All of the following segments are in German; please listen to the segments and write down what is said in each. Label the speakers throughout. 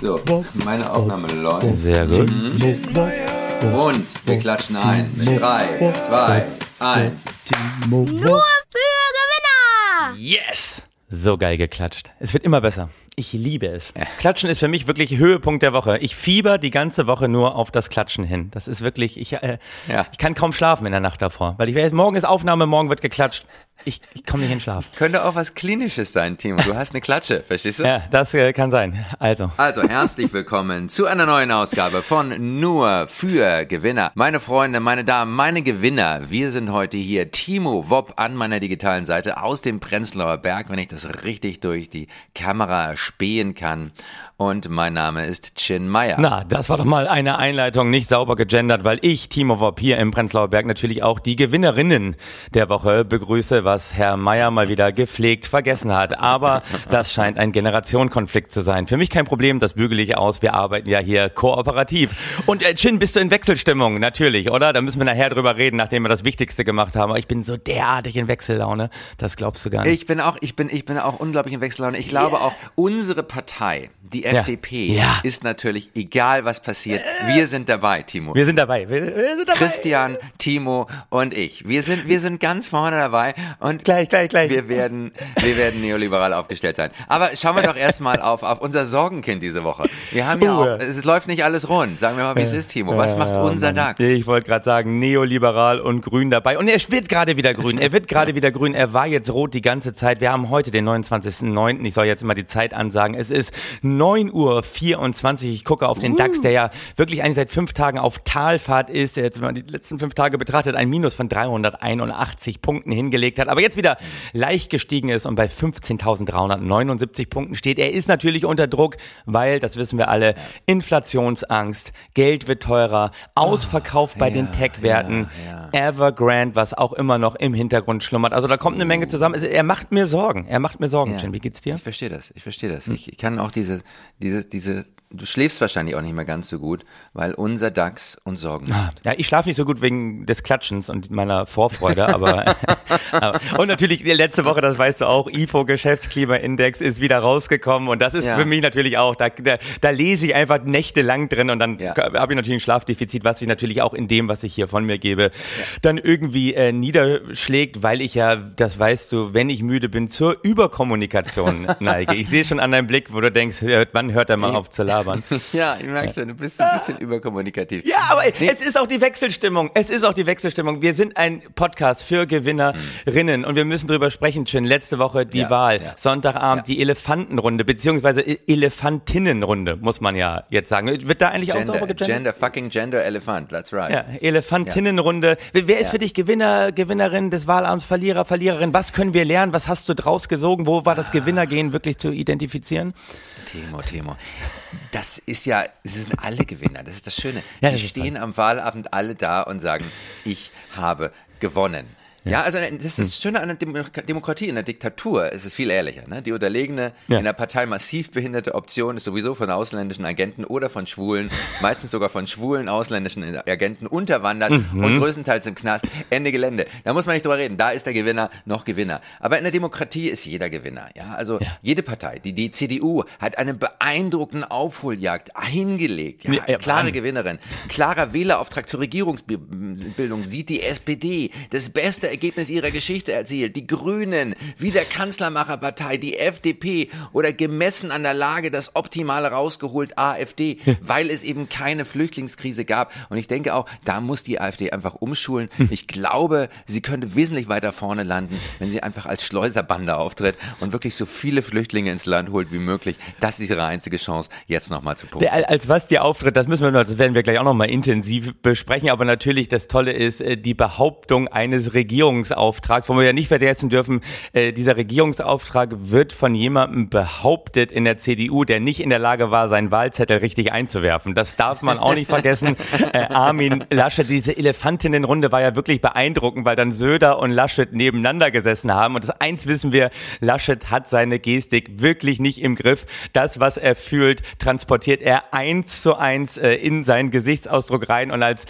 Speaker 1: So, meine Aufnahme läuft.
Speaker 2: Sehr gut.
Speaker 1: Und wir klatschen ein. Mit 3, 2, 1.
Speaker 3: Nur für Gewinner!
Speaker 2: Yes! So geil geklatscht. Es wird immer besser. Ich liebe es. Klatschen ist für mich wirklich Höhepunkt der Woche. Ich fieber die ganze Woche nur auf das Klatschen hin. Das ist wirklich, ich, äh,
Speaker 1: Ja.
Speaker 2: ich kann kaum schlafen in der Nacht davor. Weil ich weiß, morgen ist Aufnahme, morgen wird geklatscht. Ich, ich komme nicht in Schlaf.
Speaker 1: Könnte auch was Klinisches sein, Timo. Du hast eine Klatsche, verstehst du?
Speaker 2: Ja, das äh, kann sein. Also.
Speaker 1: Also, herzlich willkommen zu einer neuen Ausgabe von Nur für Gewinner. Meine Freunde, meine Damen, meine Gewinner, wir sind heute hier. Timo Wopp an meiner digitalen Seite aus dem Prenzlauer Berg, wenn ich das richtig durch die Kamera spähen kann. Und mein Name ist Chin Meyer.
Speaker 2: Na, das war doch mal eine Einleitung nicht sauber gegendert, weil ich, Timo Wopp, hier im Prenzlauer Berg natürlich auch die Gewinnerinnen der Woche begrüße, was Herr Meier mal wieder gepflegt vergessen hat. Aber das scheint ein Generationenkonflikt zu sein. Für mich kein Problem, das bügele ich aus. Wir arbeiten ja hier kooperativ. Und äh, Chin, bist du in Wechselstimmung? Natürlich, oder? Da müssen wir nachher drüber reden, nachdem wir das Wichtigste gemacht haben. Aber ich bin so derartig in Wechsellaune. Das glaubst du gar nicht.
Speaker 1: Ich bin auch, ich bin, ich bin auch unglaublich in Wechsellaune. Ich glaube auch, unsere Partei, die
Speaker 2: Ja.
Speaker 1: FDP,
Speaker 2: Ja.
Speaker 1: ist natürlich, egal was passiert, wir sind dabei, Timo.
Speaker 2: wir sind dabei. Wir, wir sind dabei.
Speaker 1: Christian, Timo und ich. Wir sind, wir sind ganz vorne dabei und
Speaker 2: Gleich, gleich, gleich.
Speaker 1: wir werden, wir werden neoliberal aufgestellt sein. Aber schauen wir doch erstmal auf, auf unser Sorgenkind diese Woche. Wir haben ja
Speaker 2: Oh,
Speaker 1: auch, es läuft nicht alles rund. Sagen wir mal, wie es ist, Timo. Was macht unser. DAX?
Speaker 2: Ich wollte gerade sagen, neoliberal und grün dabei. Und er wird gerade wieder grün. Er wird gerade wieder grün. Er war jetzt rot die ganze Zeit. Wir haben heute den 29.09. Ich soll jetzt immer die Zeit ansagen. Es ist 9 Uhr 24. Ich gucke auf den DAX, der ja wirklich eigentlich seit fünf Tagen auf Talfahrt ist. Der jetzt mal die letzten fünf Tage betrachtet ein Minus von 381 Punkten hingelegt hat. Aber jetzt wieder leicht gestiegen ist und bei 15.379 Punkten steht. Er ist natürlich unter Druck, weil, das wissen wir alle, Inflationsangst, Geld wird teurer, Ausverkauf bei den Tech-Werten, Evergrande, was auch immer noch im Hintergrund schlummert. Also da kommt eine Menge zusammen. Er macht mir Sorgen. Er macht mir Sorgen, Jen. Wie geht's dir?
Speaker 1: Ich verstehe das, ich verstehe
Speaker 2: Hm.
Speaker 1: das. Ich, ich kann auch diese, diese, diese, du schläfst wahrscheinlich auch nicht mehr ganz so gut, weil unser DAX uns Sorgen macht.
Speaker 2: Ja, ich schlafe nicht so gut wegen des Klatschens und meiner Vorfreude, aber, aber und natürlich letzte Woche, das weißt du auch, IFO Geschäftsklimaindex ist wieder rausgekommen und das ist
Speaker 1: Ja.
Speaker 2: für mich natürlich auch, da, da, da lese ich einfach nächtelang drin und dann
Speaker 1: Ja.
Speaker 2: habe ich natürlich ein Schlafdefizit, was sich natürlich auch in dem, was ich hier von mir gebe, dann irgendwie äh, niederschlägt, weil ich ja, das weißt du, wenn ich müde bin, zur Überkommunikation neige. Ich sehe schon an deinem Blick, wo du denkst, wann hört er mal auf zu labern?
Speaker 1: Ja, ich merke schon, du bist ein bisschen überkommunikativ.
Speaker 2: Ja, aber es ist auch die Wechselstimmung. Es ist auch die Wechselstimmung. Wir sind ein Podcast für Gewinnerinnen und wir müssen drüber sprechen, Chin. Letzte Woche die
Speaker 1: Ja,
Speaker 2: Wahl.
Speaker 1: ja.
Speaker 2: Sonntagabend
Speaker 1: Ja.
Speaker 2: die Elefantenrunde, beziehungsweise E- Elefantinnenrunde, muss man ja jetzt sagen. Wird da eigentlich auch
Speaker 1: Gender,
Speaker 2: sauber gegendert?
Speaker 1: Gender, fucking Gender Elephant, that's right.
Speaker 2: Ja, Elefantinnenrunde. Wer ist für dich Gewinner, Gewinnerin des Wahlabends, Verlierer, Verliererin? Was können wir lernen? Was hast du draus gesogen? Wo war das Gewinnergehen wirklich zu identifizieren?
Speaker 1: Timo, Timo. Das ist ja, sie sind alle Gewinner, das ist das Schöne.
Speaker 2: Ja, das ist
Speaker 1: stehen am Wahlabend alle da und sagen, ich habe gewonnen. Ja, also das ist das Schöne an der Demo- Demokratie, in der Diktatur ist es viel ehrlicher. Ne? Die unterlegene,
Speaker 2: Ja.
Speaker 1: in der Partei massiv behinderte Option ist sowieso von ausländischen Agenten oder von Schwulen, meistens sogar von schwulen ausländischen Agenten unterwandert
Speaker 2: Mhm.
Speaker 1: und größtenteils im Knast. Ende Gelände. Da muss man nicht drüber reden. Da ist der Gewinner noch Gewinner. Aber in der Demokratie ist jeder Gewinner. Ja, also jede Partei, die, die CDU hat eine beeindruckende Aufholjagd eingelegt. Ja,
Speaker 2: Ja, ja,
Speaker 1: klare. Gewinnerin. Klarer Wählerauftrag zur Regierungsbildung sieht die SPD das beste Ergebnis ihrer Geschichte erzielt. Die Grünen, wie der Kanzlermacherpartei, die FDP oder gemessen an der Lage das Optimale rausgeholt AfD, weil es eben keine Flüchtlingskrise gab. Und ich denke auch, da muss die AfD einfach umschulen. Ich glaube, sie könnte wesentlich weiter vorne landen, wenn sie einfach als Schleuserbande auftritt und wirklich so viele Flüchtlinge ins Land holt wie möglich. Das ist ihre einzige Chance, jetzt nochmal zu punkten.
Speaker 2: Als was dir auftritt, das müssen wir noch, das werden wir gleich auch noch mal intensiv besprechen. Aber natürlich, das Tolle ist äh, die Behauptung eines Regierungsauftrags, wo wir ja nicht vergessen dürfen, äh, dieser Regierungsauftrag wird von jemandem behauptet in der CDU, der nicht in der Lage war, seinen Wahlzettel richtig einzuwerfen. Das darf man auch nicht vergessen. Äh, Armin Laschet, diese Elefantinnenrunde war ja wirklich beeindruckend, weil dann Söder und Laschet nebeneinander gesessen haben. Und das eins wissen wir, Laschet hat seine Gestik wirklich nicht im Griff. Das, was er fühlt, transportiert er eins zu eins äh, in seinen Gesichtsausdruck rein. Und als,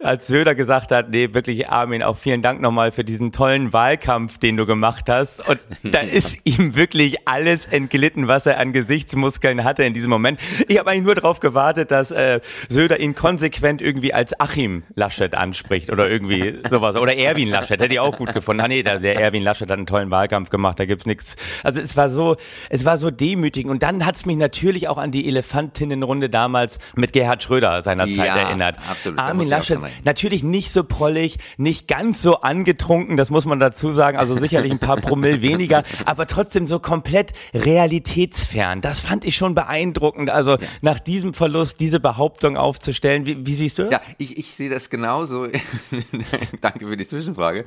Speaker 2: als Söder gesagt hat, nee, wirklich Armin, auch vielen Dank nochmal für diesen tollen Wahlkampf, den du gemacht hast. Und da ist ihm wirklich alles entglitten, was er an Gesichtsmuskeln hatte in diesem Moment. Ich habe eigentlich nur darauf gewartet, dass äh, Söder ihn konsequent irgendwie als Achim Laschet anspricht oder irgendwie sowas. Oder Erwin Laschet, hätte ich auch gut gefunden. Ah nee, der, der Erwin Laschet hat einen tollen Wahlkampf gemacht, da gibt's nichts. Also es war so, es war so demütigend. Und dann hat's mich natürlich auch an die Elefantinnenrunde damals mit Gerhard Schröder seiner Zeit
Speaker 1: Ja,
Speaker 2: erinnert.
Speaker 1: absolut,
Speaker 2: Armin Laschet, natürlich nicht so prollig, nicht ganz so angetrunken, das muss man dazu sagen, also sicherlich ein paar Promille weniger, aber trotzdem so komplett realitätsfern. Das fand ich schon beeindruckend. Also nach diesem Verlust diese Behauptung aufzustellen, wie, wie siehst du das?
Speaker 1: Ja, ich, ich sehe das genauso. Danke für die Zwischenfrage.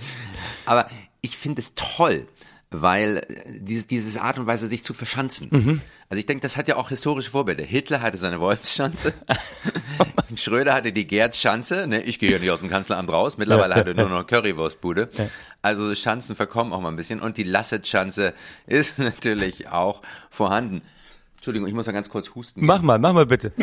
Speaker 1: Aber ich finde es toll, weil äh, dieses, dieses Art und Weise, sich zu verschanzen.
Speaker 2: Mhm.
Speaker 1: Also ich denke, das hat ja auch historische Vorbilder. Hitler hatte seine Wolfsschanze. Schröder hatte die Gerd-Schanze. Ne, ich gehe ja nicht aus dem Kanzleramt raus. Mittlerweile hat er nur noch Currywurstbude. Also Schanzen verkommen auch mal ein bisschen. Und die Lasset-Schanze ist natürlich auch vorhanden. Entschuldigung, ich muss mal ganz kurz husten.
Speaker 2: Mach mal, mach mal bitte.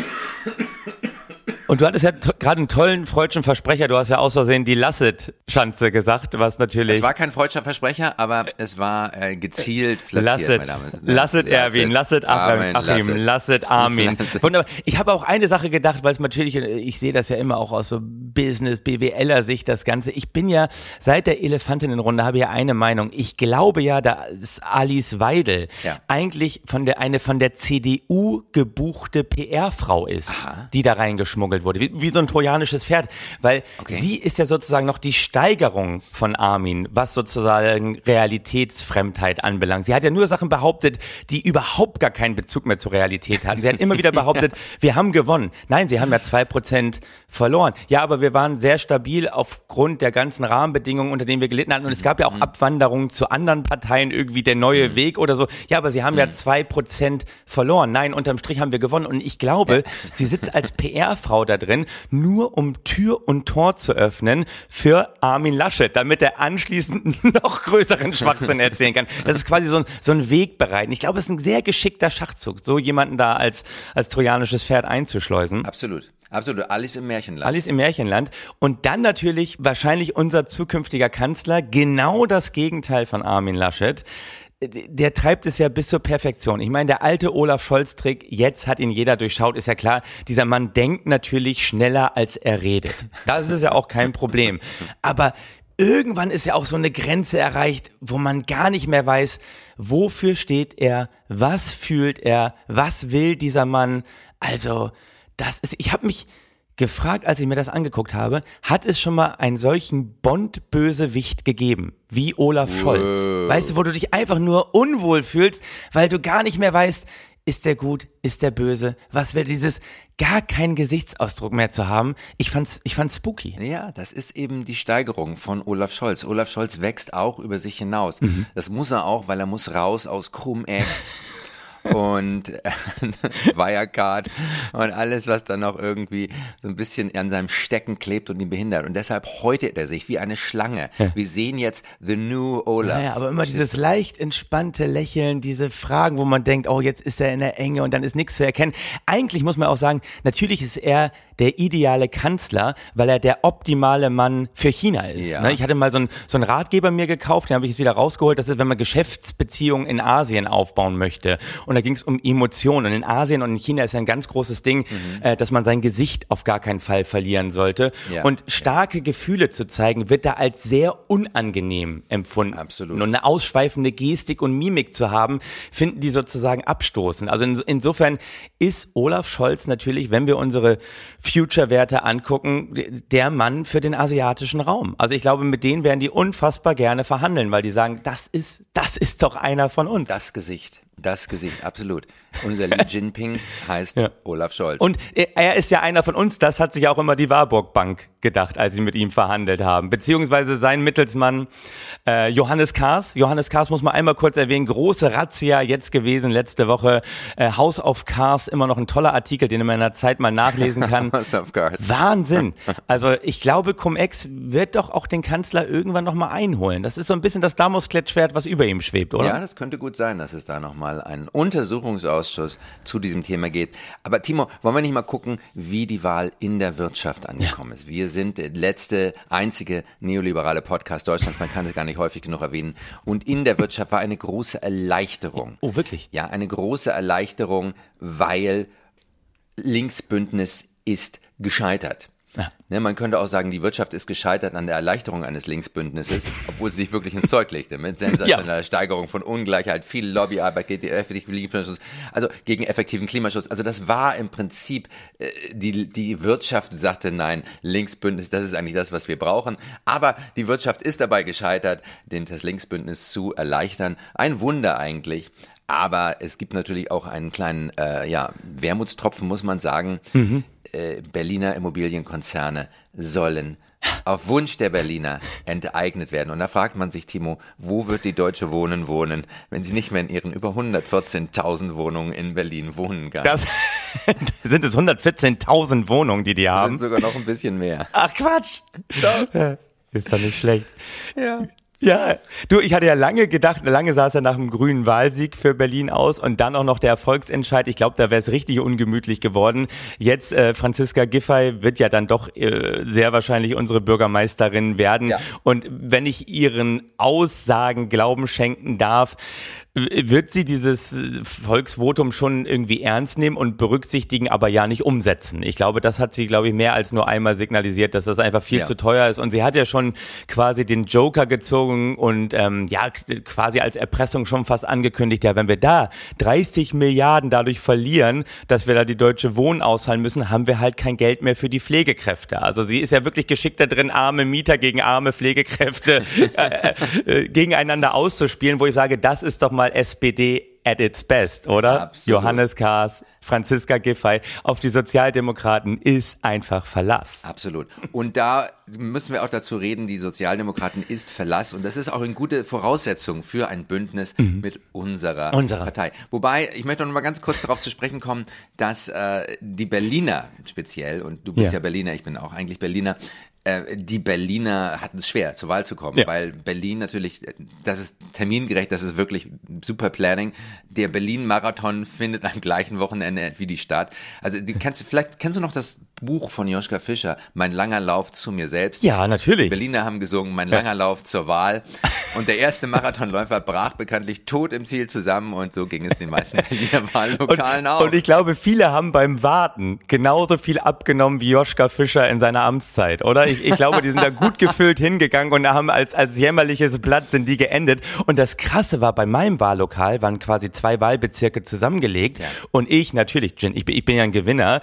Speaker 2: Und du hattest ja gerade einen tollen freudschen Versprecher. Du hast ja aus Versehen die Lasset-Schanze gesagt, was natürlich.
Speaker 1: Es war kein freudscher Versprecher, aber es war äh, gezielt platziert,
Speaker 2: Lasset,
Speaker 1: und Herren.
Speaker 2: Lasset Erwin, Lasset Achim, Achim Lasset Armin.
Speaker 1: Lasset.
Speaker 2: Wunderbar. Ich habe auch eine Sache gedacht, weil es natürlich, ich sehe das ja immer auch aus so Business, BWLer Sicht, das Ganze. Ich bin ja seit der Elefantinnenrunde habe ja eine Meinung. Ich glaube ja, da ist Alice Weidel
Speaker 1: Ja.
Speaker 2: eigentlich von der, eine von der CDU gebuchte PR-Frau ist, die da reingeschmuggelt wurde. Wie, wie so ein trojanisches Pferd. Weil
Speaker 1: Okay.
Speaker 2: sie ist ja sozusagen noch die Steigerung von Armin, was sozusagen Realitätsfremdheit anbelangt. Sie hat ja nur Sachen behauptet, die überhaupt gar keinen Bezug mehr zur Realität hatten. Sie hat immer wieder behauptet, wir haben gewonnen. Nein, sie haben ja zwei Prozent verloren. Ja, aber wir waren sehr stabil aufgrund der ganzen Rahmenbedingungen, unter denen wir gelitten hatten. Und es gab ja auch Abwanderungen zu anderen Parteien, irgendwie der neue Weg oder so. Ja, aber sie haben ja zwei Prozent verloren. Nein, unterm Strich haben wir gewonnen. Und ich glaube, sie sitzt als PR-Frau da drin, nur um Tür und Tor zu öffnen für Armin Laschet, damit er anschließend noch größeren Schwachsinn erzählen kann. Das ist quasi so ein, so ein Wegbereiten. Ich glaube, es ist ein sehr geschickter Schachzug, so jemanden da als, als trojanisches Pferd einzuschleusen.
Speaker 1: Absolut. Absolut. Alice im Märchenland.
Speaker 2: Alice im Märchenland. Und dann natürlich wahrscheinlich unser zukünftiger Kanzler, genau das Gegenteil von Armin Laschet. Der treibt es ja bis zur Perfektion. Ich meine, der alte Olaf Scholz-Trick, jetzt hat ihn jeder durchschaut, ist ja klar, dieser Mann denkt natürlich schneller, als er redet. Das ist ja auch kein Problem. Aber irgendwann ist ja auch so eine Grenze erreicht, wo man gar nicht mehr weiß, wofür steht er, was fühlt er, was will dieser Mann. Also, das ist, ich habe mich gefragt, als ich mir das angeguckt habe, hat es schon mal einen solchen Bond-Bösewicht gegeben, wie Olaf Scholz? Weißt du, wo du dich einfach nur unwohl fühlst, weil du gar nicht mehr weißt, ist der gut, ist der böse, was wäre dieses gar keinen Gesichtsausdruck mehr zu haben. Ich fand's, ich fand's spooky.
Speaker 1: Ja, das ist eben die Steigerung von Olaf Scholz. Olaf Scholz wächst auch über sich hinaus.
Speaker 2: Mhm.
Speaker 1: Das muss er auch, weil er muss raus aus Cum-Ex und äh, Wirecard und alles, was dann noch irgendwie so ein bisschen an seinem Stecken klebt und ihn behindert. Und deshalb häutet er sich wie eine Schlange. Wir sehen jetzt The New Olaf.
Speaker 2: Naja, aber immer dieses leicht entspannte Lächeln, diese Fragen, wo man denkt, oh, jetzt ist er in der Enge und dann ist nichts zu erkennen. Eigentlich muss man auch sagen, natürlich ist er der ideale Kanzler, weil er der optimale Mann für China ist.
Speaker 1: Ja.
Speaker 2: Ne? Ich hatte mal so einen, so einen Ratgeber mir gekauft, den habe ich jetzt wieder rausgeholt. Das ist, wenn man Geschäftsbeziehungen in Asien aufbauen möchte. Und da ging es um Emotionen. Und in Asien und in China ist ja ein ganz großes Ding, äh, dass man sein Gesicht auf gar keinen Fall verlieren sollte.
Speaker 1: Ja.
Speaker 2: Und starke Gefühle zu zeigen, wird da als sehr unangenehm empfunden.
Speaker 1: Absolut.
Speaker 2: Und eine ausschweifende Gestik und Mimik zu haben, finden die sozusagen abstoßend. Also in, insofern ist Olaf Scholz natürlich, wenn wir unsere Future-Werte angucken, der Mann für den asiatischen Raum. Also ich glaube, mit denen werden die unfassbar gerne verhandeln, weil die sagen, das ist, das ist doch einer von uns.
Speaker 1: Das Gesicht. Das Gesicht, absolut. Unser Li Jinping heißt
Speaker 2: Ja.
Speaker 1: Olaf Scholz.
Speaker 2: Und er ist ja einer von uns, das hat sich auch immer die Warburg Bank gedacht, als sie mit ihm verhandelt haben. Beziehungsweise sein Mittelsmann äh, Johannes Kahrs. Johannes Kahrs muss man einmal kurz erwähnen, große Razzia jetzt gewesen letzte Woche. Äh, House of Cars, immer noch ein toller Artikel, den man in der Zeit mal nachlesen kann.
Speaker 1: House of Cards.
Speaker 2: Wahnsinn. Also ich glaube, Cum-Ex wird doch auch den Kanzler irgendwann nochmal einholen. Das ist so ein bisschen das Damosklettschwert, was über ihm schwebt, oder?
Speaker 1: Ja, das könnte gut sein, dass es da nochmal mal einen Untersuchungsausschuss zu diesem Thema geht. Aber Timo, wollen wir nicht mal gucken, wie die Wahl in der Wirtschaft angekommen ist? Wir sind der letzte, einzige neoliberale Podcast Deutschlands, man kann es gar nicht häufig genug erwähnen. Und in der Wirtschaft war eine große Erleichterung.
Speaker 2: Oh, wirklich?
Speaker 1: Ja, eine große Erleichterung, weil Linksbündnis ist gescheitert.
Speaker 2: Ja.
Speaker 1: Ne, man könnte auch sagen, die Wirtschaft ist gescheitert an der Erleichterung eines Linksbündnisses, obwohl sie sich wirklich ins Zeug legte, mit sensationeller ja. Steigerung von Ungleichheit, viel Lobbyarbeit gegen effektiven Klimaschutz, also gegen effektiven Klimaschutz. Also das war im Prinzip, äh, die, die Wirtschaft sagte, nein, Linksbündnis, das ist eigentlich das, was wir brauchen. Aber die Wirtschaft ist dabei gescheitert, den, das Linksbündnis zu erleichtern. Ein Wunder eigentlich. Aber es gibt natürlich auch einen kleinen äh, ja, Wermutstropfen, muss man sagen. Mhm. Äh, Berliner Immobilienkonzerne sollen auf Wunsch der Berliner enteignet werden. Und da fragt man sich, Timo, wo wird die Deutsche Wohnen wohnen, wenn sie nicht mehr in ihren über 114.000 Wohnungen in Berlin wohnen kann?
Speaker 2: Das sind es 114.000 Wohnungen, die die haben.
Speaker 1: Sind sogar noch ein bisschen mehr.
Speaker 2: Ach Quatsch. Doch. Ist doch nicht schlecht. Ja. Ja, du, ich hatte ja lange gedacht, lange saß er nach dem grünen Wahlsieg für Berlin aus und dann auch noch der Erfolgsentscheid. Ich glaube, da wäre es richtig ungemütlich geworden. Jetzt äh, Franziska Giffey wird ja dann doch äh, sehr wahrscheinlich unsere Bürgermeisterin werden. Ja. Und wenn ich ihren Aussagen Glauben schenken darf, wird sie dieses Volksvotum schon irgendwie ernst nehmen und berücksichtigen, aber ja nicht umsetzen. Ich glaube, das hat sie, glaube ich, mehr als nur einmal signalisiert, dass das einfach viel ja. zu teuer ist. Und sie hat ja schon quasi den Joker gezogen und ähm, ja, quasi als Erpressung schon fast angekündigt, ja, wenn wir da 30 Milliarden dadurch verlieren, dass wir da die deutsche Wohnen auszahlen müssen, haben wir halt kein Geld mehr für die Pflegekräfte. Also sie ist ja wirklich geschickt da drin, arme Mieter gegen arme Pflegekräfte äh, äh, gegeneinander auszuspielen, wo ich sage, das ist doch mal mal SPD at its best, oder? Absolut. Johannes Kahrs, Franziska Giffey auf die Sozialdemokraten ist einfach Verlass.
Speaker 1: Absolut. Und da müssen wir auch dazu reden, die Sozialdemokraten ist Verlass und das ist auch eine gute Voraussetzung für ein Bündnis mhm. mit unserer, unserer, Partei. Wobei, ich möchte noch mal ganz kurz darauf zu sprechen kommen, dass äh, die Berliner speziell, und du bist ja. ja Berliner, ich bin auch eigentlich Berliner, die Berliner hatten es schwer, zur Wahl zu kommen, ja. weil Berlin natürlich, das ist termingerecht, das ist wirklich super Planning. Der Berlin-Marathon findet am gleichen Wochenende wie die Stadt. Also die kennst, vielleicht kennst du noch das Buch von Joschka Fischer, Mein langer Lauf zu mir selbst.
Speaker 2: Ja, natürlich.
Speaker 1: Die Berliner haben gesungen, Mein langer Lauf zur Wahl. Und der erste Marathonläufer brach bekanntlich tot im Ziel zusammen und so ging es den meisten Berliner Wahllokalen auch.
Speaker 2: Und ich glaube, viele haben beim Warten genauso viel abgenommen wie Joschka Fischer in seiner Amtszeit, oder? Ich, ich glaube, die sind da gut gefüllt hingegangen und haben als, als jämmerliches Blatt sind die geendet. Und das Krasse war, bei meinem Wahllokal waren quasi zwei Wahlbezirke zusammengelegt ja. und ich natürlich, Jin, ich bin, ich bin ja ein Gewinner,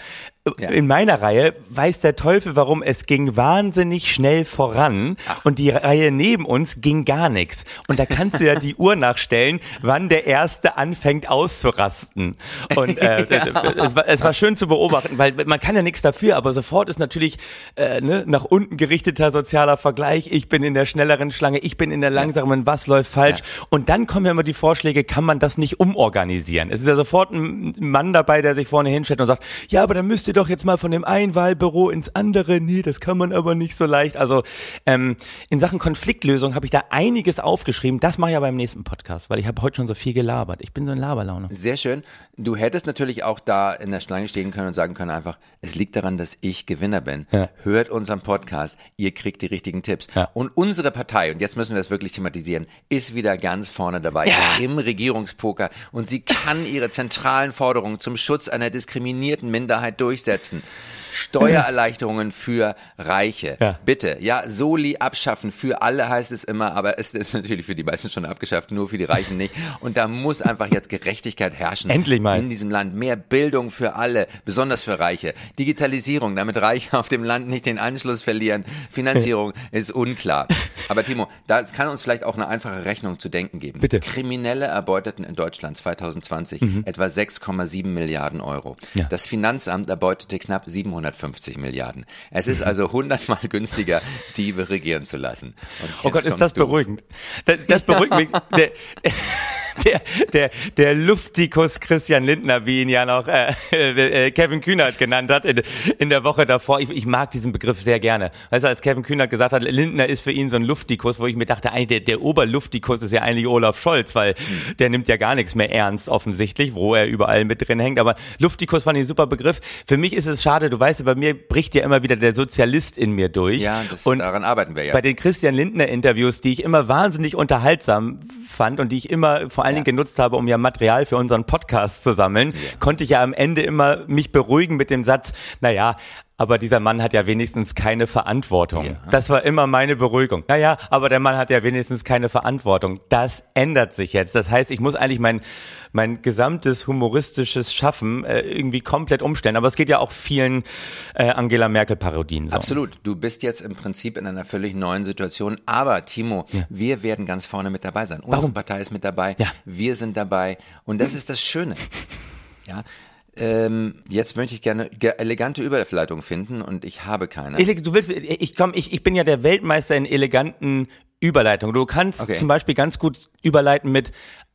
Speaker 2: ja. in meiner Reihe weiß der Teufel, warum es ging wahnsinnig schnell voran Ach. und die Reihe neben uns ging gar nichts. Und da kannst du ja die Uhr nachstellen, wann der erste anfängt auszurasten. Und äh, ja. es, war, es war schön zu beobachten, weil man kann ja nichts dafür, aber sofort ist natürlich äh, ne, nach unten gerichteter sozialer Vergleich. Ich bin in der schnelleren Schlange, ich bin in der langsamen, was läuft falsch? Ja. Und dann kommen ja immer die Vorschläge, kann man das nicht umorganisieren? Es ist ja sofort ein Mann dabei, der sich vorne hinstellt und sagt, ja, aber dann müsste sie doch jetzt mal von dem einen Wahlbüro ins andere. Nee, das kann man aber nicht so leicht. Also ähm, in Sachen Konfliktlösung habe ich da einiges aufgeschrieben. Das mache ich aber beim nächsten Podcast, weil ich habe heute schon so viel gelabert. Ich bin so in Laberlaune.
Speaker 1: Sehr schön. Du hättest natürlich auch da in der Schlange stehen können und sagen können einfach, es liegt daran, dass ich Gewinner bin. Ja. Hört unseren Podcast, ihr kriegt die richtigen Tipps. Ja. Und unsere Partei, und jetzt müssen wir es wirklich thematisieren, ist wieder ganz vorne dabei ja. im Regierungspoker und sie kann ihre zentralen Forderungen zum Schutz einer diskriminierten Minderheit durchsetzen durchsetzen. Steuererleichterungen für Reiche. Ja. Bitte. Ja, Soli abschaffen. Für alle heißt es immer, aber es ist natürlich für die meisten schon abgeschafft, nur für die Reichen nicht. Und da muss einfach jetzt Gerechtigkeit herrschen.
Speaker 2: Endlich mal.
Speaker 1: In diesem Land. Mehr Bildung für alle, besonders für Reiche. Digitalisierung, damit Reiche auf dem Land nicht den Anschluss verlieren. Finanzierung ist unklar. Aber Timo, da kann uns vielleicht auch eine einfache Rechnung zu denken geben.
Speaker 2: Bitte.
Speaker 1: Kriminelle erbeuteten in Deutschland 2020 mhm. etwa 6,7 Milliarden Euro. Ja. Das Finanzamt erbeutete knapp 700 250 Milliarden. Es ist also hundertmal günstiger, Diebe regieren zu lassen.
Speaker 2: oh Gott, ist das beruhigend. Das, das beruhigt mich. der, der, der Luftikus Christian Lindner, wie ihn ja noch äh, äh, Kevin Kühnert genannt hat in, in der Woche davor. Ich, ich mag diesen Begriff sehr gerne. Weißt du, als Kevin Kühnert gesagt hat, Lindner ist für ihn so ein Luftikus, wo ich mir dachte, eigentlich der, der Oberluftikus ist ja eigentlich Olaf Scholz, weil mhm. der nimmt ja gar nichts mehr ernst offensichtlich, wo er überall mit drin hängt. Aber Luftikus fand ich ein super Begriff. Für mich ist es schade, du weißt, bei mir bricht ja immer wieder der Sozialist in mir durch.
Speaker 1: Ja, das, und daran arbeiten wir ja.
Speaker 2: Bei den Christian Lindner Interviews, die ich immer wahnsinnig unterhaltsam fand und die ich immer vor allen Dingen genutzt habe, um ja Material für unseren Podcast zu sammeln, ja. konnte ich ja am Ende immer mich beruhigen mit dem Satz, naja, aber dieser Mann hat ja wenigstens keine Verantwortung. Ja. Das war immer meine Beruhigung. Naja, aber der Mann hat ja wenigstens keine Verantwortung. Das ändert sich jetzt. Das heißt, ich muss eigentlich mein, mein gesamtes humoristisches Schaffen äh, irgendwie komplett umstellen. Aber es geht ja auch vielen äh, Angela Merkel-Parodien so.
Speaker 1: Absolut. Du bist jetzt im Prinzip in einer völlig neuen Situation. Aber Timo, ja. wir werden ganz vorne mit dabei sein. Unsere Warum? Partei ist mit dabei. Ja. Wir sind dabei. Und das ist das Schöne. Ja, ähm, jetzt möchte ich gerne elegante Überleitung finden und ich habe keine.
Speaker 2: Du willst, ich komm, ich, ich bin ja der Weltmeister in eleganten Überleitungen. Du kannst okay. zum Beispiel ganz gut überleiten mit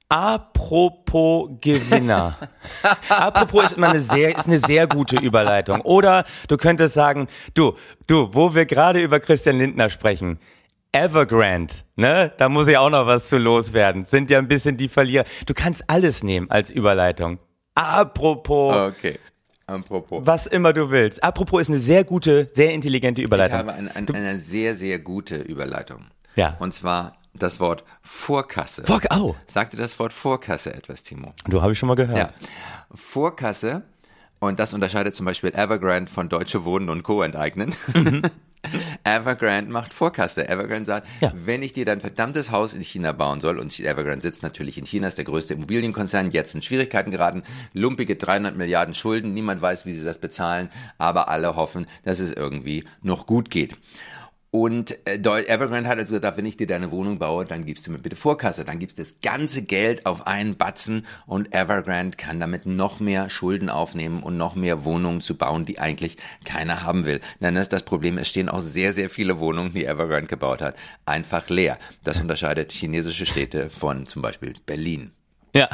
Speaker 2: Apropos Gewinner. Apropos ist immer eine sehr, ist eine sehr gute Überleitung. Oder du könntest sagen, du, du, wo wir gerade über Christian Lindner sprechen. Evergrande, ne? Da muss ich auch noch was zu loswerden. Sind ja ein bisschen die Verlierer. Du kannst alles nehmen als Überleitung. Apropos.
Speaker 1: Okay. Apropos.
Speaker 2: Was immer du willst. Apropos ist eine sehr gute, sehr intelligente Überleitung.
Speaker 1: Ich habe ein, ein, eine sehr, sehr gute Überleitung.
Speaker 2: Ja.
Speaker 1: Und zwar das Wort Vorkasse.
Speaker 2: Vor, oh.
Speaker 1: Sagte das Wort Vorkasse etwas, Timo?
Speaker 2: Du habe ich schon mal gehört.
Speaker 1: Ja. Vorkasse, und das unterscheidet zum Beispiel Evergrande von Deutsche Wohnen und Co. enteignen. Mhm. Evergrande macht Vorkasse. Evergrande sagt, ja. wenn ich dir dein verdammtes Haus in China bauen soll, und Evergrande sitzt natürlich in China, ist der größte Immobilienkonzern, jetzt in Schwierigkeiten geraten, lumpige 300 Milliarden Schulden, niemand weiß, wie sie das bezahlen, aber alle hoffen, dass es irgendwie noch gut geht. Und äh, Evergrande hat also gesagt, wenn ich dir deine Wohnung baue, dann gibst du mir bitte Vorkasse. Dann gibst du das ganze Geld auf einen Batzen und Evergrande kann damit noch mehr Schulden aufnehmen und noch mehr Wohnungen zu bauen, die eigentlich keiner haben will. Denn das ist das Problem, es stehen auch sehr, sehr viele Wohnungen, die Evergrande gebaut hat, einfach leer. Das unterscheidet chinesische Städte von zum Beispiel Berlin.
Speaker 2: Ja.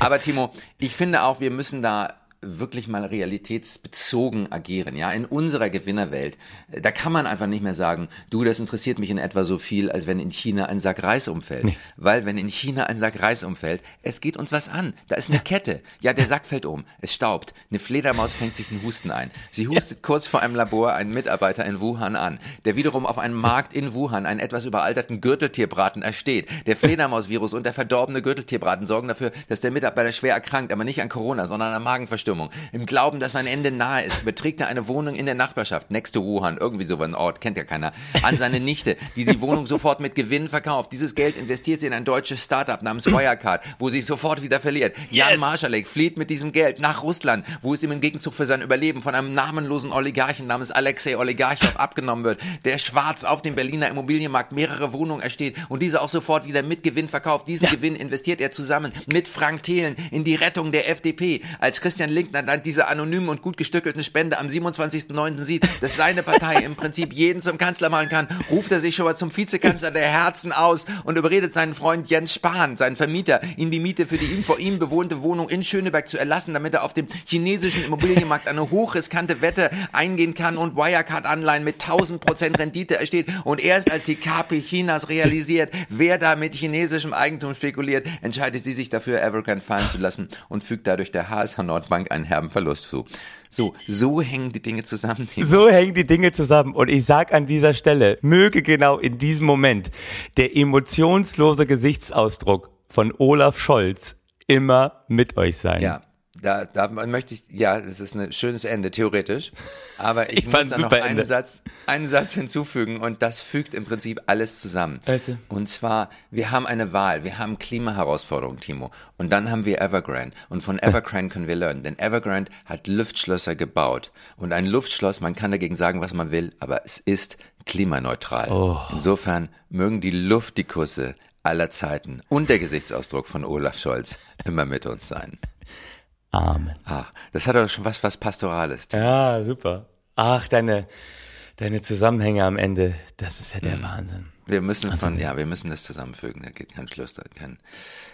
Speaker 1: Aber Timo, ich finde auch, wir müssen da wirklich mal realitätsbezogen agieren, ja, in unserer Gewinnerwelt, äh, da kann man einfach nicht mehr sagen, du, das interessiert mich in etwa so viel, als wenn in China ein Sack Reis umfällt. Nee. Weil wenn in China ein Sack Reis umfällt, es geht uns was an. Da ist eine Kette. Ja, der Sack fällt um. Es staubt. Eine Fledermaus fängt sich einen Husten ein. Sie hustet kurz vor einem Labor einen Mitarbeiter in Wuhan an, der wiederum auf einem Markt in Wuhan einen etwas überalterten Gürteltierbraten ersteht. Der Fledermausvirus und der verdorbene Gürteltierbraten sorgen dafür, dass der Mitarbeiter schwer erkrankt, aber nicht an Corona, sondern an Magenverstümmelung. Stimmung. Im Glauben, dass sein Ende nahe ist, beträgt er eine Wohnung in der Nachbarschaft, next to Wuhan, irgendwie so ein Ort, kennt ja keiner, an seine Nichte, die die Wohnung sofort mit Gewinn verkauft. Dieses Geld investiert sie in ein deutsches Startup namens Wirecard, wo sie sofort wieder verliert. Jan yes. Marschalek flieht mit diesem Geld nach Russland, wo es ihm im Gegenzug für sein Überleben von einem namenlosen Oligarchen namens Alexei Oligarchow abgenommen wird, der schwarz auf dem Berliner Immobilienmarkt mehrere Wohnungen ersteht und diese auch sofort wieder mit Gewinn verkauft. Diesen ja. Gewinn investiert er zusammen mit Frank Thelen in die Rettung der FDP. Als Christian Lindner dann diese anonymen und gut gestückelten Spende am 27.09. sieht, dass seine Partei im Prinzip jeden zum Kanzler machen kann, ruft er sich schon mal zum Vizekanzler der Herzen aus und überredet seinen Freund Jens Spahn, seinen Vermieter, ihm die Miete für die ihm vor ihm bewohnte Wohnung in Schöneberg zu erlassen, damit er auf dem chinesischen Immobilienmarkt eine hochriskante Wette eingehen kann und Wirecard-Anleihen mit 1000 Prozent Rendite ersteht. Und erst als die KP Chinas realisiert, wer da mit chinesischem Eigentum spekuliert, entscheidet sie sich dafür, Evergrande fallen zu lassen und fügt dadurch der HSH Nordbank einen herben Verlust zu. So, so hängen die Dinge zusammen.
Speaker 2: Timo. So hängen die Dinge zusammen. Und ich sag an dieser Stelle, möge genau in diesem Moment der emotionslose Gesichtsausdruck von Olaf Scholz immer mit euch sein.
Speaker 1: Ja, da, da möchte ich, ja, das ist ein schönes Ende, theoretisch. Aber ich, ich muss da noch einen Satz, einen Satz hinzufügen und das fügt im Prinzip alles zusammen.
Speaker 2: Also.
Speaker 1: Und zwar, wir haben eine Wahl, wir haben Klimaherausforderungen, Timo. Und dann haben wir Evergrande. Und von Evergrande können wir lernen. Denn Evergrande hat Luftschlösser gebaut. Und ein Luftschloss, man kann dagegen sagen, was man will, aber es ist klimaneutral. Oh. Insofern mögen die Luftikusse aller Zeiten und der Gesichtsausdruck von Olaf Scholz immer mit uns sein.
Speaker 2: Amen.
Speaker 1: Ah, das hat doch schon was, was Pastorales.
Speaker 2: Ja, super. Ach, deine, deine Zusammenhänge am Ende, das ist ja der mhm. Wahnsinn.
Speaker 1: Wir müssen von, ja, wir müssen das zusammenfügen. Da geht kein Schluss, da kein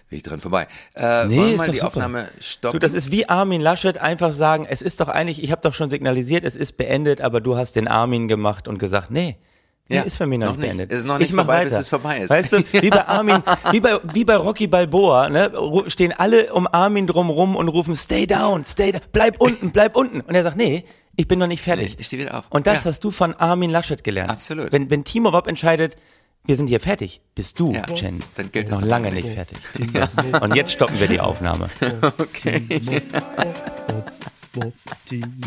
Speaker 1: Weg dran vorbei. Äh,
Speaker 2: Nee,
Speaker 1: wollen wir
Speaker 2: ist
Speaker 1: mal die
Speaker 2: super.
Speaker 1: Aufnahme stoppen?
Speaker 2: Du, das ist wie Armin Laschet einfach sagen, es ist doch eigentlich, ich habe doch schon signalisiert, es ist beendet, aber du hast den Armin gemacht und gesagt, nee. Nee,
Speaker 1: Ja,
Speaker 2: ist für mich noch,
Speaker 1: noch
Speaker 2: nicht beendet.
Speaker 1: Es ist noch
Speaker 2: ich
Speaker 1: nicht
Speaker 2: mach
Speaker 1: vorbei, bis
Speaker 2: weiter.
Speaker 1: es vorbei ist.
Speaker 2: Weißt du, wie bei Armin, wie bei, wie bei Rocky Balboa, ne, stehen alle um Armin drumrum und rufen, stay down, stay down, bleib unten, bleib unten. Und er sagt, nee, ich bin noch nicht fertig.
Speaker 1: Nee, ich steh wieder auf.
Speaker 2: Und das
Speaker 1: Ja.
Speaker 2: hast du von Armin Laschet gelernt.
Speaker 1: Absolut.
Speaker 2: Wenn, wenn Timo Bob entscheidet, wir sind hier fertig, bist du,
Speaker 1: Ja,
Speaker 2: Chen,
Speaker 1: dann gilt
Speaker 2: noch lange nicht
Speaker 1: nicht.
Speaker 2: fertig. So. Und jetzt stoppen wir die Aufnahme.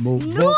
Speaker 3: Nur